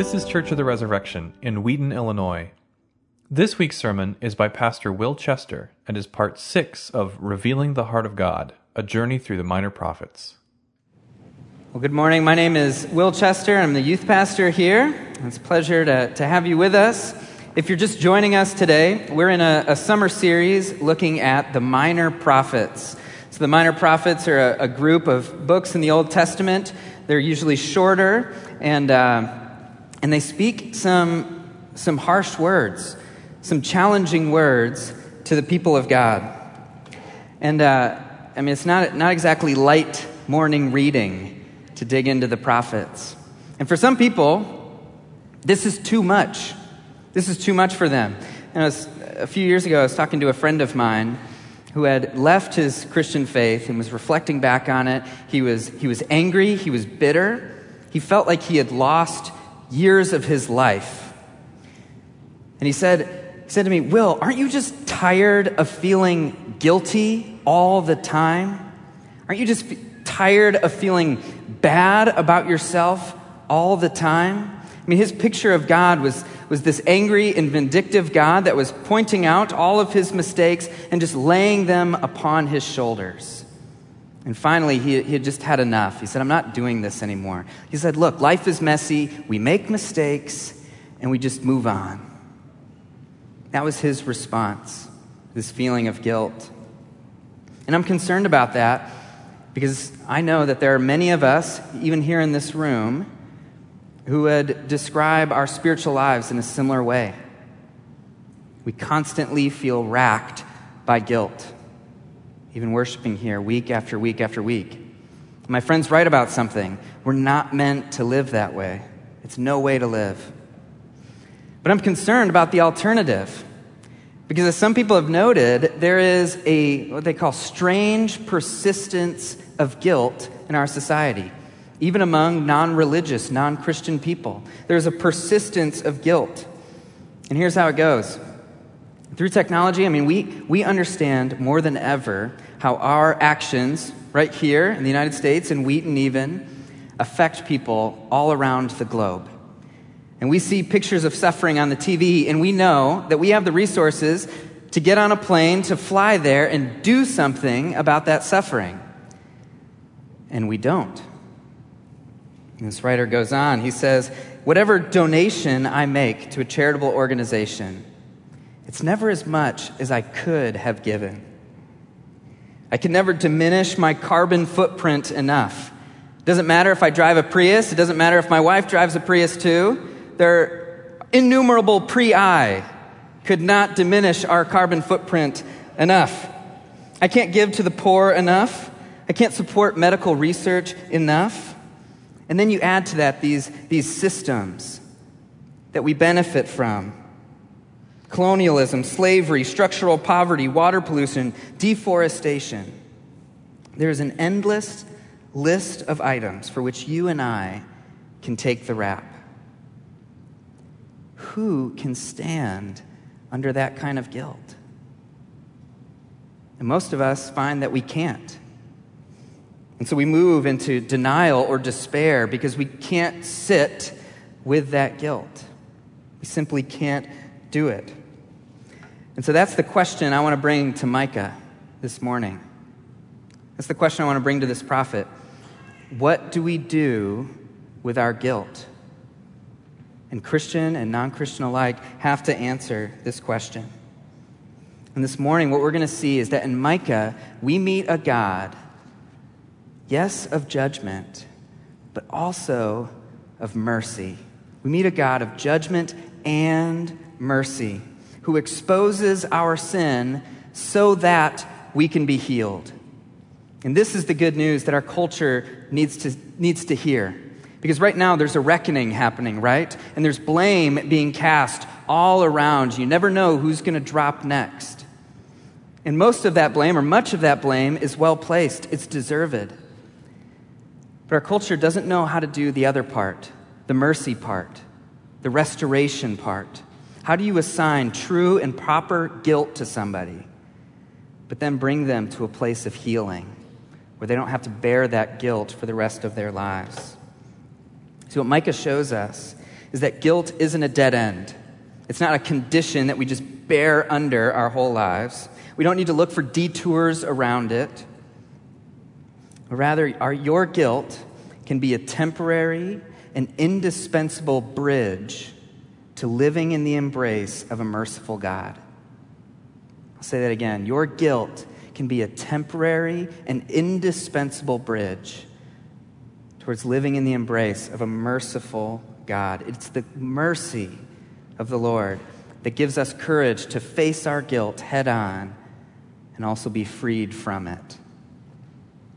This is Church of the Resurrection in Wheaton, Illinois. This week's sermon is by Pastor Will Chester and is part six of Revealing the Heart of God, a journey through the minor prophets. Well, good morning. My name is Will Chester. I'm the youth pastor here. It's a pleasure to, to have you with us. If you're just joining us today, we're in a, a summer series looking at the minor prophets. So, the minor prophets are a, a group of books in the Old Testament. They're usually shorter and uh, and they speak some, some harsh words, some challenging words to the people of God. And uh, I mean, it's not, not exactly light morning reading to dig into the prophets. And for some people, this is too much. This is too much for them. And was, a few years ago, I was talking to a friend of mine who had left his Christian faith and was reflecting back on it. He was, he was angry, he was bitter, he felt like he had lost years of his life. And he said, he said to me, Will, aren't you just tired of feeling guilty all the time? Aren't you just tired of feeling bad about yourself all the time? I mean, his picture of God was, was this angry and vindictive God that was pointing out all of his mistakes and just laying them upon his shoulders. And finally, he, he had just had enough. He said, I'm not doing this anymore. He said, Look, life is messy. We make mistakes, and we just move on. That was his response, this feeling of guilt. And I'm concerned about that because I know that there are many of us, even here in this room, who would describe our spiritual lives in a similar way. We constantly feel racked by guilt even worshiping here week after week after week. My friend's right about something. We're not meant to live that way, it's no way to live. But I'm concerned about the alternative. Because as some people have noted, there is a what they call strange persistence of guilt in our society, even among non religious, non Christian people. There's a persistence of guilt. And here's how it goes through technology, I mean, we, we understand more than ever how our actions right here in the United States and Wheaton even affect people all around the globe. And we see pictures of suffering on the TV, and we know that we have the resources to get on a plane, to fly there, and do something about that suffering. And we don't. And this writer goes on. He says, Whatever donation I make to a charitable organization, it's never as much as I could have given. I can never diminish my carbon footprint enough. It doesn't matter if I drive a Prius, it doesn't matter if my wife drives a Prius too. There are innumerable pre I could not diminish our carbon footprint enough. I can't give to the poor enough. I can't support medical research enough. And then you add to that these, these systems that we benefit from colonialism, slavery, structural poverty, water pollution, deforestation. There's an endless list of items for which you and I can take the rap. Who can stand under that kind of guilt? And most of us find that we can't. And so we move into denial or despair because we can't sit with that guilt. We simply can't do it. And so that's the question I want to bring to Micah this morning. That's the question I want to bring to this prophet. What do we do with our guilt? And Christian and non Christian alike have to answer this question. And this morning, what we're going to see is that in Micah, we meet a God, yes, of judgment, but also of mercy. We meet a God of judgment and mercy who exposes our sin so that we can be healed. And this is the good news that our culture needs to, needs to hear. Because right now there's a reckoning happening, right? And there's blame being cast all around. You never know who's going to drop next. And most of that blame, or much of that blame, is well placed, it's deserved. But our culture doesn't know how to do the other part, the mercy part, the restoration part. How do you assign true and proper guilt to somebody, but then bring them to a place of healing where they don't have to bear that guilt for the rest of their lives? See, what Micah shows us is that guilt isn't a dead end. It's not a condition that we just bear under our whole lives. We don't need to look for detours around it. Rather, our, your guilt can be a temporary and indispensable bridge to living in the embrace of a merciful God. I'll say that again. Your guilt can be a temporary and indispensable bridge towards living in the embrace of a merciful God. It's the mercy of the Lord that gives us courage to face our guilt head on and also be freed from it.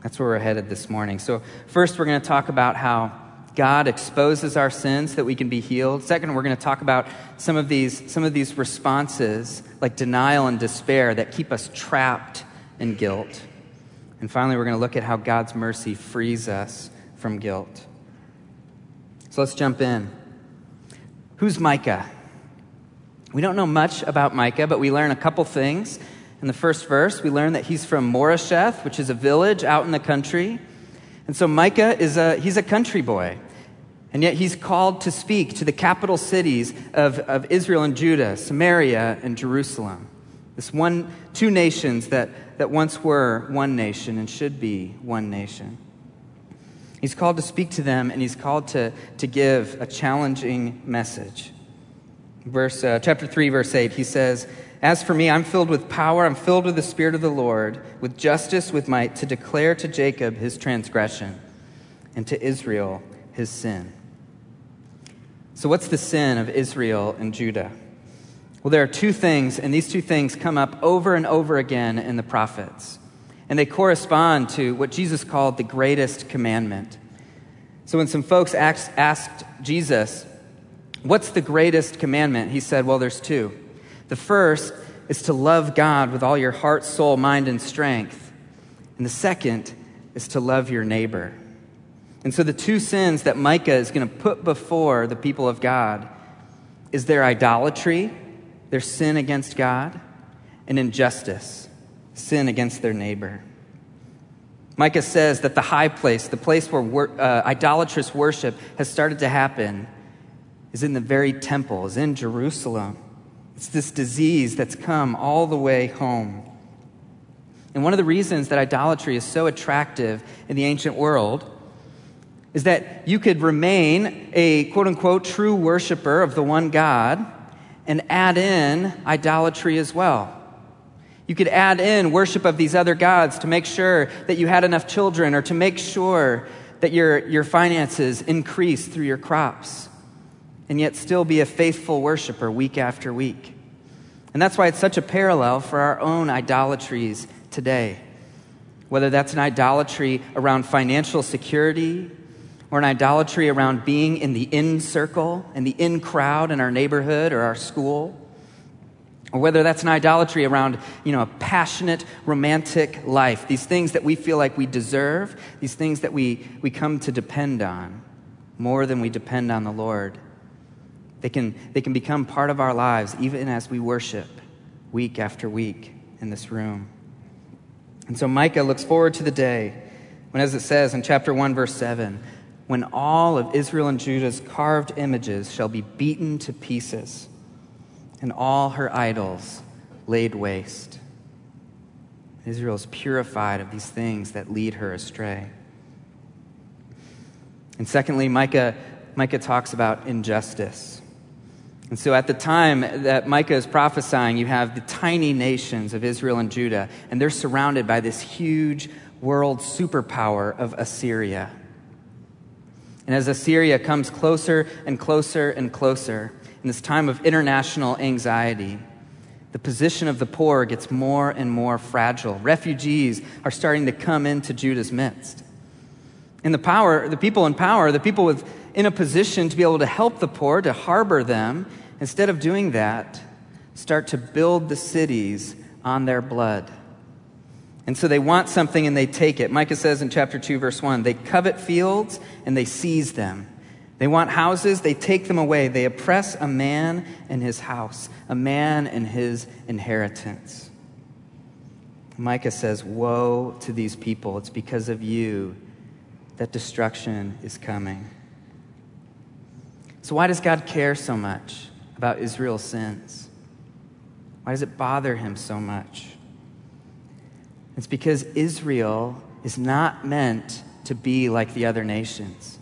That's where we're headed this morning. So, first, we're going to talk about how God exposes our sins that we can be healed. Second, we're going to talk about some of these, some of these responses, like denial and despair, that keep us trapped in guilt. And finally, we're going to look at how God's mercy frees us from guilt. So let's jump in. Who's Micah? We don't know much about Micah, but we learn a couple things. In the first verse, we learn that he's from Moresheth, which is a village out in the country. And so Micah is a he's a country boy. And yet he's called to speak to the capital cities of, of Israel and Judah, Samaria and Jerusalem. This one, two nations that, that once were one nation and should be one nation. He's called to speak to them and he's called to, to give a challenging message. Verse, uh, chapter 3, verse 8, he says, As for me, I'm filled with power, I'm filled with the Spirit of the Lord, with justice, with might, to declare to Jacob his transgression and to Israel his sin. So, what's the sin of Israel and Judah? Well, there are two things, and these two things come up over and over again in the prophets. And they correspond to what Jesus called the greatest commandment. So when some folks asked, asked Jesus, What's the greatest commandment? He said, Well, there's two. The first is to love God with all your heart, soul, mind, and strength. And the second is to love your neighbor. And so the two sins that Micah is going to put before the people of God is their idolatry their sin against God, and injustice, sin against their neighbor. Micah says that the high place, the place where wor- uh, idolatrous worship has started to happen, is in the very temple, is in Jerusalem. It's this disease that's come all the way home. And one of the reasons that idolatry is so attractive in the ancient world is that you could remain a quote unquote true worshiper of the one God and add in idolatry as well. You could add in worship of these other gods to make sure that you had enough children or to make sure that your, your finances increase through your crops, and yet still be a faithful worshiper week after week. And that's why it's such a parallel for our own idolatries today. Whether that's an idolatry around financial security or an idolatry around being in the in circle and the in crowd in our neighborhood or our school, or whether that's an idolatry around you know a passionate romantic life these things that we feel like we deserve these things that we, we come to depend on more than we depend on the lord. They can, they can become part of our lives even as we worship week after week in this room. And so micah looks forward to the day when as it says in chapter 1 verse 7 when all of Israel and Judah's carved images shall be beaten to pieces and all her idols laid waste. Israel is purified of these things that lead her astray. And secondly, Micah, Micah talks about injustice. And so at the time that Micah is prophesying, you have the tiny nations of Israel and Judah, and they're surrounded by this huge world superpower of Assyria. And as Assyria comes closer and closer and closer in this time of international anxiety, the position of the poor gets more and more fragile. Refugees are starting to come into Judah's midst. And the power, the people in power, the people with, in a position to be able to help the poor, to harbor them, instead of doing that, start to build the cities on their blood. And so they want something and they take it. Micah says in chapter 2, verse 1 they covet fields and they seize them. They want houses, they take them away. They oppress a man and his house, a man and his inheritance. Micah says, Woe to these people. It's because of you that destruction is coming. So, why does God care so much about Israel's sins? Why does it bother him so much? It's because Israel is not meant to be like the other nations.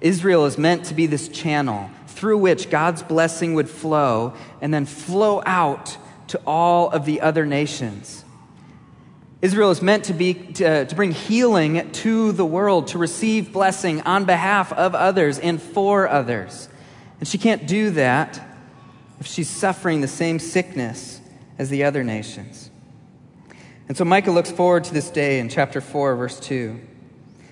Israel is meant to be this channel through which God's blessing would flow and then flow out to all of the other nations. Israel is meant to, be, to, uh, to, bring healing to the world, to receive blessing on behalf of others and for others. And she can't do that if she's suffering the same sickness as the other nations. And so Micah looks forward to this day in chapter 4, verse 2,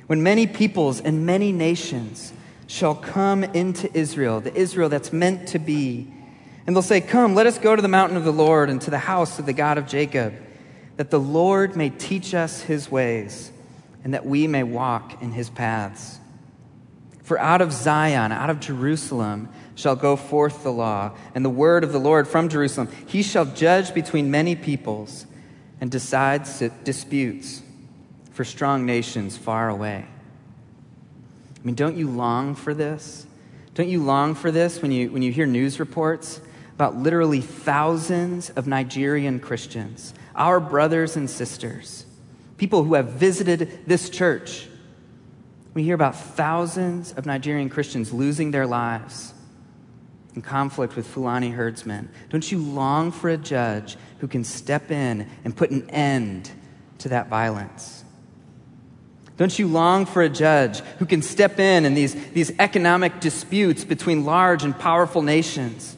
when many peoples and many nations shall come into Israel, the Israel that's meant to be. And they'll say, Come, let us go to the mountain of the Lord and to the house of the God of Jacob, that the Lord may teach us his ways and that we may walk in his paths. For out of Zion, out of Jerusalem, shall go forth the law and the word of the Lord from Jerusalem. He shall judge between many peoples and decide disputes for strong nations far away. I mean, don't you long for this? Don't you long for this when you, when you hear news reports about literally thousands of Nigerian Christians, our brothers and sisters, people who have visited this church? We hear about thousands of Nigerian Christians losing their lives in conflict with Fulani herdsmen. Don't you long for a judge who can step in and put an end to that violence? Don't you long for a judge who can step in in these, these economic disputes between large and powerful nations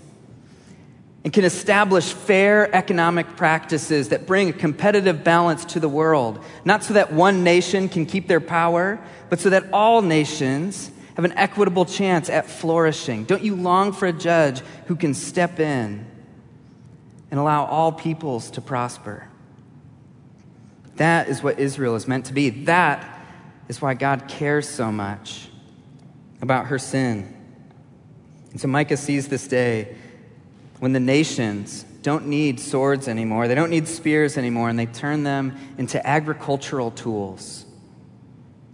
and can establish fair economic practices that bring a competitive balance to the world, not so that one nation can keep their power, but so that all nations have an equitable chance at flourishing? Don't you long for a judge who can step in and allow all peoples to prosper? That is what Israel is meant to be. That is why God cares so much about her sin. And so Micah sees this day when the nations don't need swords anymore, they don't need spears anymore, and they turn them into agricultural tools,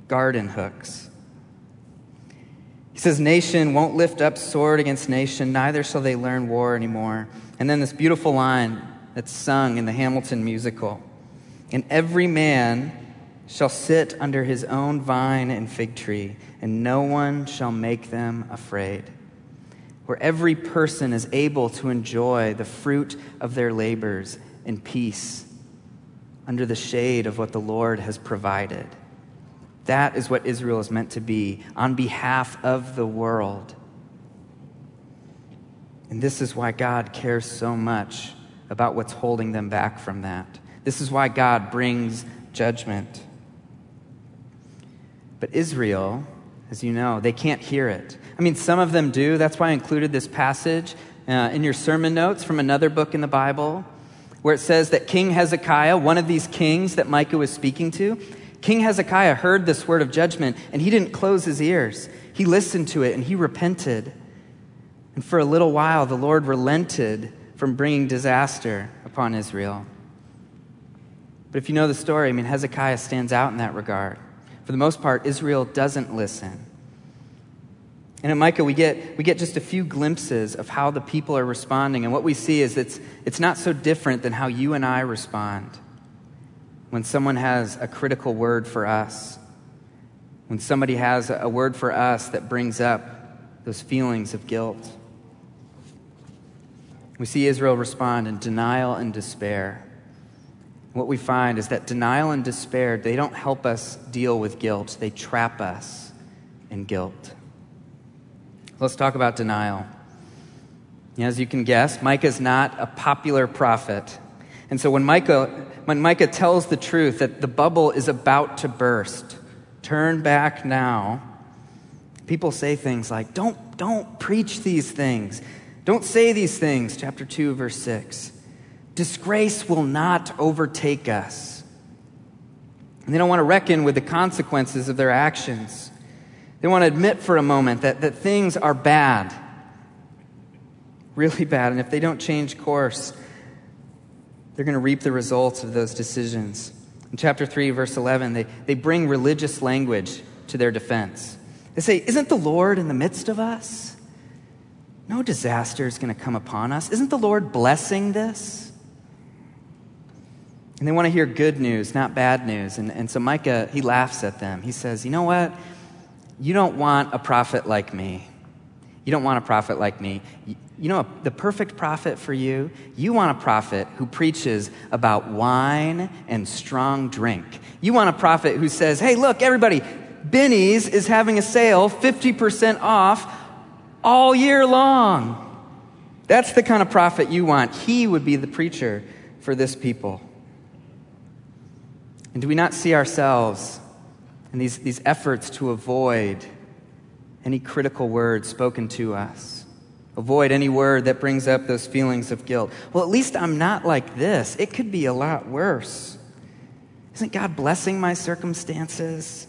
garden hooks. He says, Nation won't lift up sword against nation, neither shall they learn war anymore. And then this beautiful line that's sung in the Hamilton musical. And every man shall sit under his own vine and fig tree, and no one shall make them afraid. Where every person is able to enjoy the fruit of their labors in peace under the shade of what the Lord has provided. That is what Israel is meant to be on behalf of the world. And this is why God cares so much about what's holding them back from that. This is why God brings judgment. But Israel, as you know, they can't hear it. I mean, some of them do. That's why I included this passage uh, in your sermon notes from another book in the Bible, where it says that King Hezekiah, one of these kings that Micah was speaking to, King Hezekiah heard this word of judgment and he didn't close his ears. He listened to it and he repented. And for a little while, the Lord relented from bringing disaster upon Israel. But if you know the story, I mean, Hezekiah stands out in that regard. For the most part, Israel doesn't listen. And in Micah, we get, we get just a few glimpses of how the people are responding. And what we see is it's, it's not so different than how you and I respond when someone has a critical word for us, when somebody has a word for us that brings up those feelings of guilt. We see Israel respond in denial and despair what we find is that denial and despair, they don't help us deal with guilt, they trap us in guilt. Let's talk about denial. As you can guess, Micah is not a popular prophet. And so when Micah, when Micah tells the truth that the bubble is about to burst, turn back now, people say things like, don't, don't preach these things. Don't say these things, chapter 2, verse 6. Disgrace will not overtake us. And they don't want to reckon with the consequences of their actions. They want to admit for a moment that, that things are bad, really bad. And if they don't change course, they're going to reap the results of those decisions. In chapter 3, verse 11, they, they bring religious language to their defense. They say, Isn't the Lord in the midst of us? No disaster is going to come upon us. Isn't the Lord blessing this? And they want to hear good news, not bad news. And, and so Micah, he laughs at them. He says, You know what? You don't want a prophet like me. You don't want a prophet like me. You know the perfect prophet for you? You want a prophet who preaches about wine and strong drink. You want a prophet who says, hey, look, everybody, Binny's is having a sale, 50% off all year long. That's the kind of prophet you want. He would be the preacher for this people. And do we not see ourselves in these, these efforts to avoid any critical words spoken to us? Avoid any word that brings up those feelings of guilt. Well, at least I'm not like this. It could be a lot worse. Isn't God blessing my circumstances?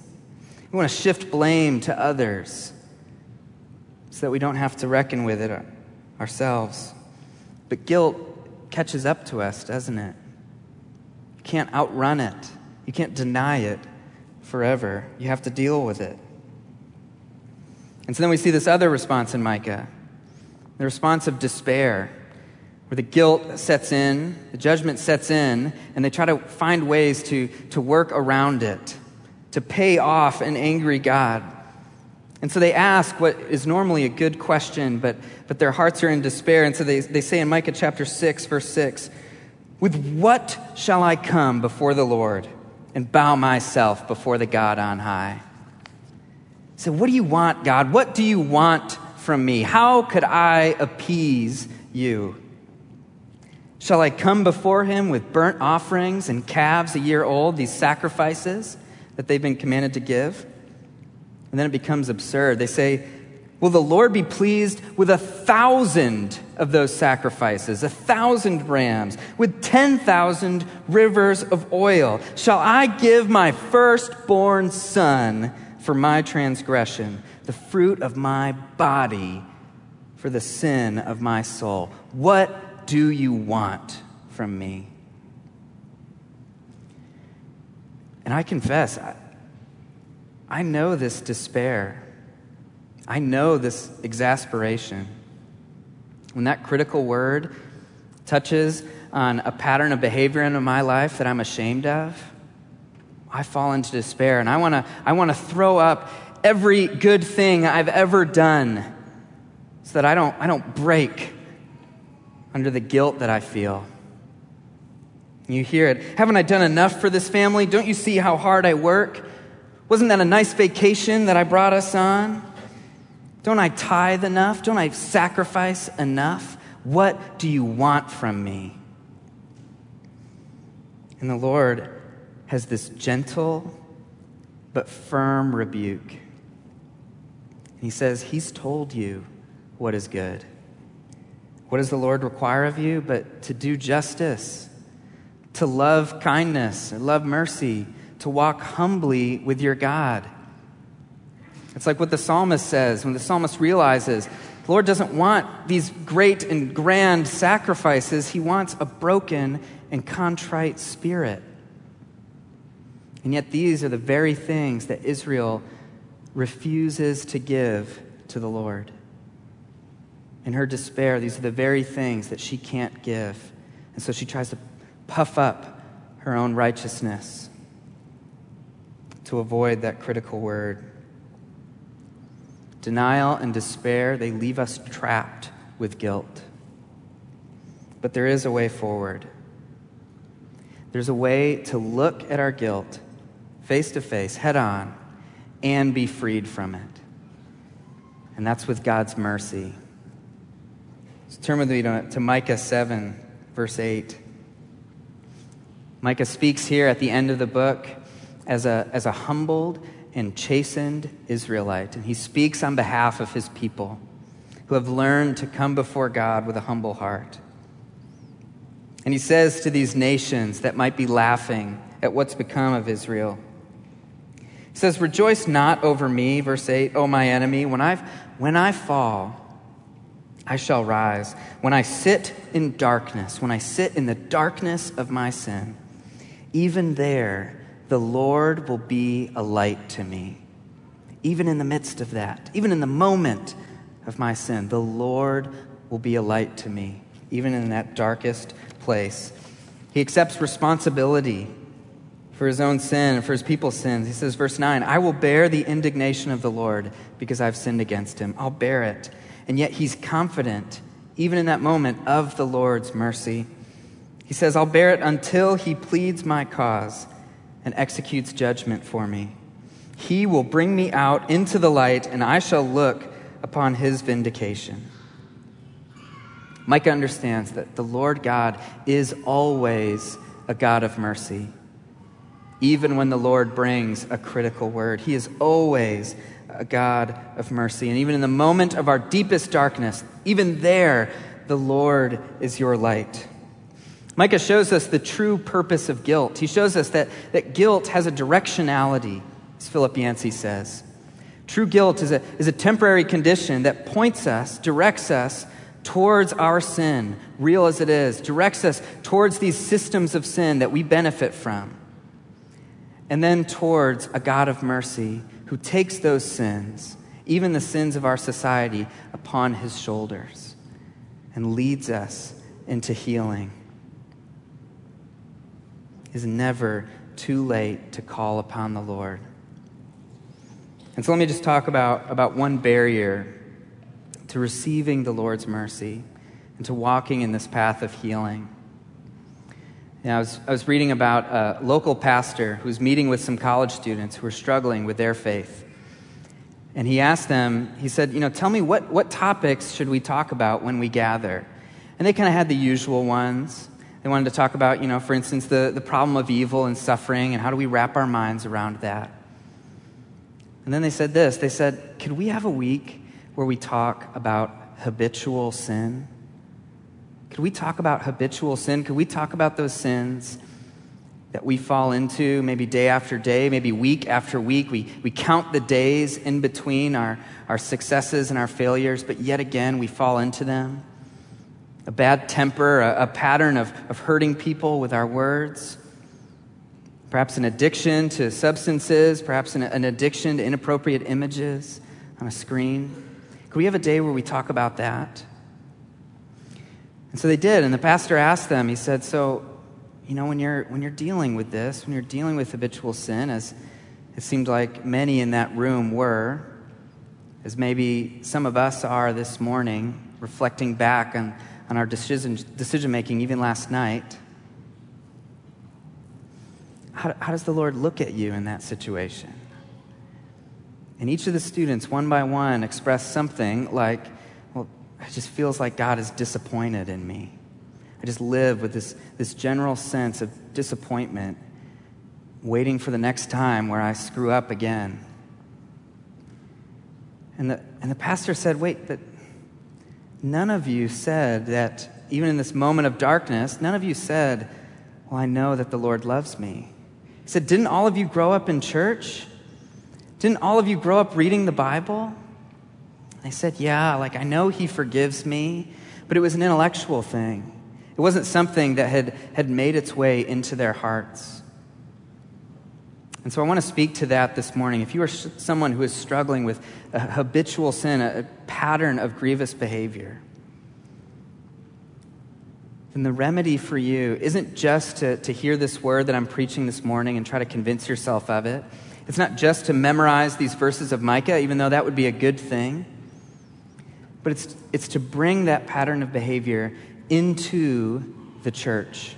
We want to shift blame to others so that we don't have to reckon with it uh, ourselves. But guilt catches up to us, doesn't it? You can't outrun it, you can't deny it forever. You have to deal with it. And so then we see this other response in Micah the response of despair, where the guilt sets in, the judgment sets in, and they try to find ways to, to work around it to pay off an angry God. And so they ask what is normally a good question, but, but their hearts are in despair. And so they, they say in Micah chapter 6, verse 6, With what shall I come before the Lord and bow myself before the God on high? So, what do you want, God? What do you want from me? How could I appease you? Shall I come before him with burnt offerings and calves a year old, these sacrifices? that they've been commanded to give. And then it becomes absurd. They say, Will the Lord be pleased with a thousand of those sacrifices, a thousand rams, with 10,000 rivers of oil? Shall I give my firstborn son for my transgression, the fruit of my body for the sin of my soul? What do you want from me? And I confess, I, I know this despair. I know this exasperation. When that critical word touches on a pattern of behavior in my life that I'm ashamed of, I fall into despair and I want to I want to throw up every good thing I've ever done so that I don't I don't break under the guilt that I feel. You hear it. Haven't I done enough for this family? Don't you see how hard I work? Wasn't that a nice vacation that I brought us on? Don't I tithe enough? Don't I sacrifice enough? What do you want from me? And the Lord has this gentle but firm rebuke. He says, He's told you what is good. What does the Lord require of you? But to do justice to love kindness and love mercy, to walk humbly with your God. It's like what the psalmist says when the psalmist realizes the Lord doesn't want these great and grand sacrifices, He wants a broken and contrite spirit. And yet, these are the very things that Israel refuses to give to the Lord. In her despair, these are the very things that she can't give. And so she tries to puff up her own righteousness to avoid that critical word. Denial and despair, they leave us trapped with guilt. But there is a way forward. There's a way to look at our guilt face to face, head on, and be freed from it. And that's with God's mercy. So turn with me to, to Micah 7, verse 8. Micah speaks here at the end of the book as a, as a humbled and chastened Israelite, and he speaks on behalf of his people who have learned to come before God with a humble heart. And he says to these nations that might be laughing at what's become of Israel, he says, Rejoice not over me, verse 8, O my enemy. When, I've, when I fall, I shall rise. When I sit in darkness, when I sit in the darkness of my sin, even there, the Lord will be a light to me. Even in the midst of that, even in the moment of my sin. The Lord will be a light to me, even in that darkest place. He accepts responsibility for his own sin and for his people's sins. He says, verse 9, I will bear the indignation of the Lord because I've sinned against him. I'll bear it. And yet he's confident, even in that moment, of the Lord's mercy. He says, I'll bear it until he pleads my cause and executes judgment for me. He will bring me out into the light, and I shall look upon his vindication. Micah understands that the Lord God is always a God of mercy. Even when the Lord brings a critical word, He is always a God of mercy. And even in the moment of our deepest darkness, even there, the Lord is your light. Micah shows us the true purpose of guilt. He shows us that, that guilt has a directionality, as Philip Yancey says. True guilt is a, is a temporary condition that points us, directs us towards our sin, real as it is, directs us towards these systems of sin that we benefit from, and then towards a God of mercy who takes those sins, even the sins of our society, upon his shoulders and leads us into healing. It is never too late to call upon the Lord. And so let me just talk about, about one barrier to receiving the Lord's mercy and to walking in this path of healing. I, was, I was reading about a local pastor who was meeting with some college students who were struggling with their faith. And he asked them, he said, You know, tell me what, what topics should we talk about when we gather? And they kind of had the usual ones. They wanted to talk about, you know, for instance, the, the problem of evil and suffering and how do we wrap our minds around that. And then they said this they said, Could we have a week where we talk about habitual sin? Could we talk about habitual sin? Could we talk about those sins that we fall into maybe day after day, maybe week after week? We, we count the days in between our, our successes and our failures, but yet again we fall into them. A bad temper, a, a pattern of, of hurting people with our words perhaps an addiction to substances, perhaps an, an, addiction to inappropriate images on a screen. Could we have a day where we talk about that? And so they did, and the pastor asked them, he said, So, you know, when you're, when you're dealing with this, when you're dealing with habitual sin, as it seemed like many in that room were, as maybe some of us are this morning, reflecting back on, on our decision, decision making even last night, how, how does the Lord look at you in that situation? And each of the students, one by one, expressed something like, it just feels like God is disappointed in me. I just live with this, this general sense of disappointment, waiting for the next time where I screw up again. And the, and the pastor said, Wait, but none of you said that, even in this moment of darkness, none of you said, Well, I know that the Lord loves me. He said, Didn't all of you grow up in church? Didn't all of you grow up reading the Bible? I said, Yeah, like I know He forgives me, but it was an intellectual thing. It wasn't something that had, had made its way into their hearts. And so I want to speak to that this morning. If you are someone who is struggling with a habitual sin, a pattern of grievous behavior, then the remedy for you isn't just to, to hear this word that I'm preaching this morning and try to convince yourself of it. It's not just to memorize these verses of Micah, even though that would be a good thing. But it's, it's to bring that pattern of behavior into the church.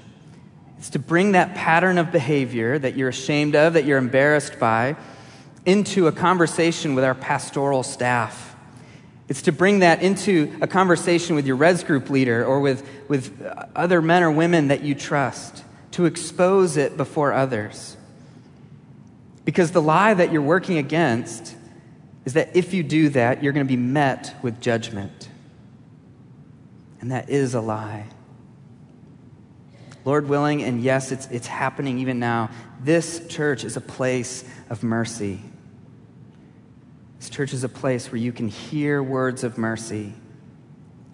It's to bring that pattern of behavior that you're ashamed of, that you're embarrassed by, into a conversation with our pastoral staff it's to bring that into a conversation with your res group leader or with, with other men or women that you trust, to expose it before others. Because the lie that you're working against is that if you do that, you're going to be met with judgment. And that is a lie. Lord willing, and yes, it's, it's happening even now, this church is a place of mercy. This church is a place where you can hear words of mercy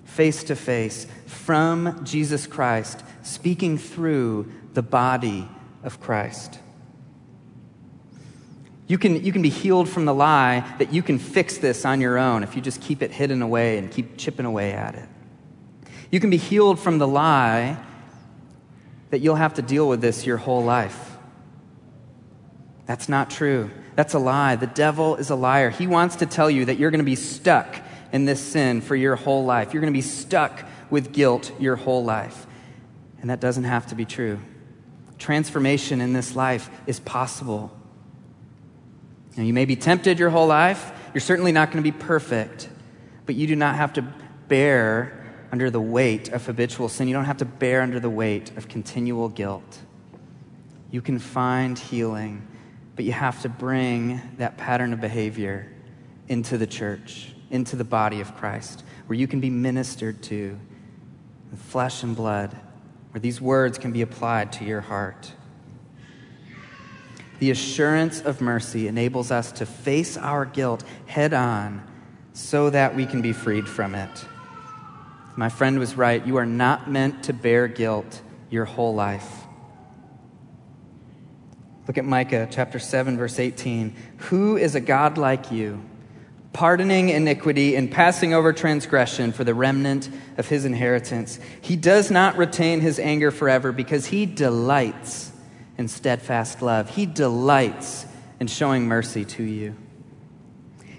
face to face from Jesus Christ, speaking through the body of Christ. You can, you can be healed from the lie that you can fix this on your own if you just keep it hidden away and keep chipping away at it. You can be healed from the lie that you'll have to deal with this your whole life. That's not true. That's a lie. The devil is a liar. He wants to tell you that you're going to be stuck in this sin for your whole life. You're going to be stuck with guilt your whole life. And that doesn't have to be true. Transformation in this life is possible. Now, you may be tempted your whole life. You're certainly not going to be perfect, but you do not have to bear under the weight of habitual sin. You don't have to bear under the weight of continual guilt. You can find healing, but you have to bring that pattern of behavior into the church, into the body of Christ, where you can be ministered to with flesh and blood, where these words can be applied to your heart. The assurance of mercy enables us to face our guilt head on so that we can be freed from it. My friend was right. You are not meant to bear guilt your whole life. Look at Micah chapter 7, verse 18. Who is a God like you, pardoning iniquity and passing over transgression for the remnant of his inheritance? He does not retain his anger forever because he delights in steadfast love. He delights in showing mercy to you.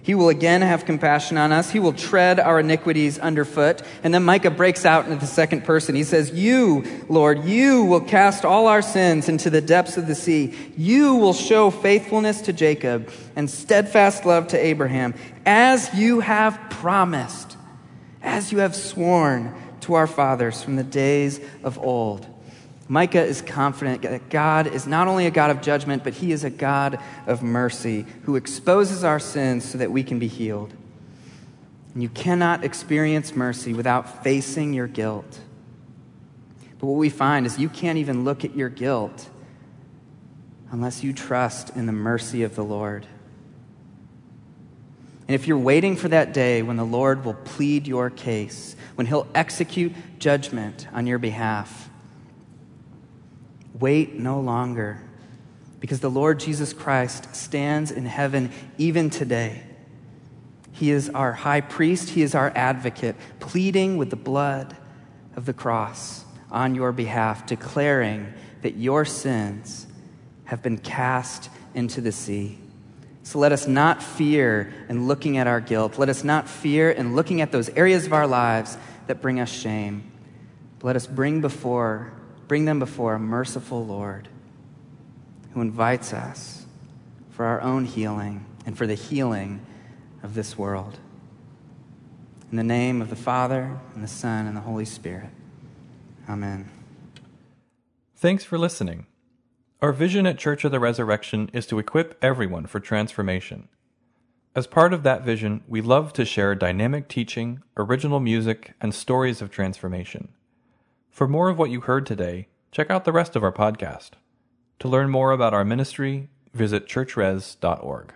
He will again have compassion on us. He will tread our iniquities underfoot. And then Micah breaks out into the second person. He says, You, Lord, you will cast all our sins into the depths of the sea. You will show faithfulness to Jacob and steadfast love to Abraham, as you have promised, as you have sworn to our fathers from the days of old. Micah is confident that God is not only a God of judgment, but he is a God of mercy who exposes our sins so that we can be healed. And you cannot experience mercy without facing your guilt. But what we find is you can't even look at your guilt unless you trust in the mercy of the Lord. And if you're waiting for that day when the Lord will plead your case, when he'll execute judgment on your behalf, Wait no longer, because the Lord Jesus Christ stands in heaven even today. He is our high priest, He is our advocate, pleading with the blood of the cross on your behalf, declaring that your sins have been cast into the sea. So let us not fear in looking at our guilt. Let us not fear in looking at those areas of our lives that bring us shame. Let us bring before bring them before a merciful Lord who invites us for our own healing and for the healing of this world. In the name of the Father, and the Son, and the Holy Spirit. Amen. Thanks for listening. Our vision at Church of the Resurrection is to equip everyone for transformation. As part of that vision, we love to share dynamic teaching, original music, and stories of transformation. For more of what you heard today, check out the rest of our podcast. To learn more about our ministry, visit churchres.org.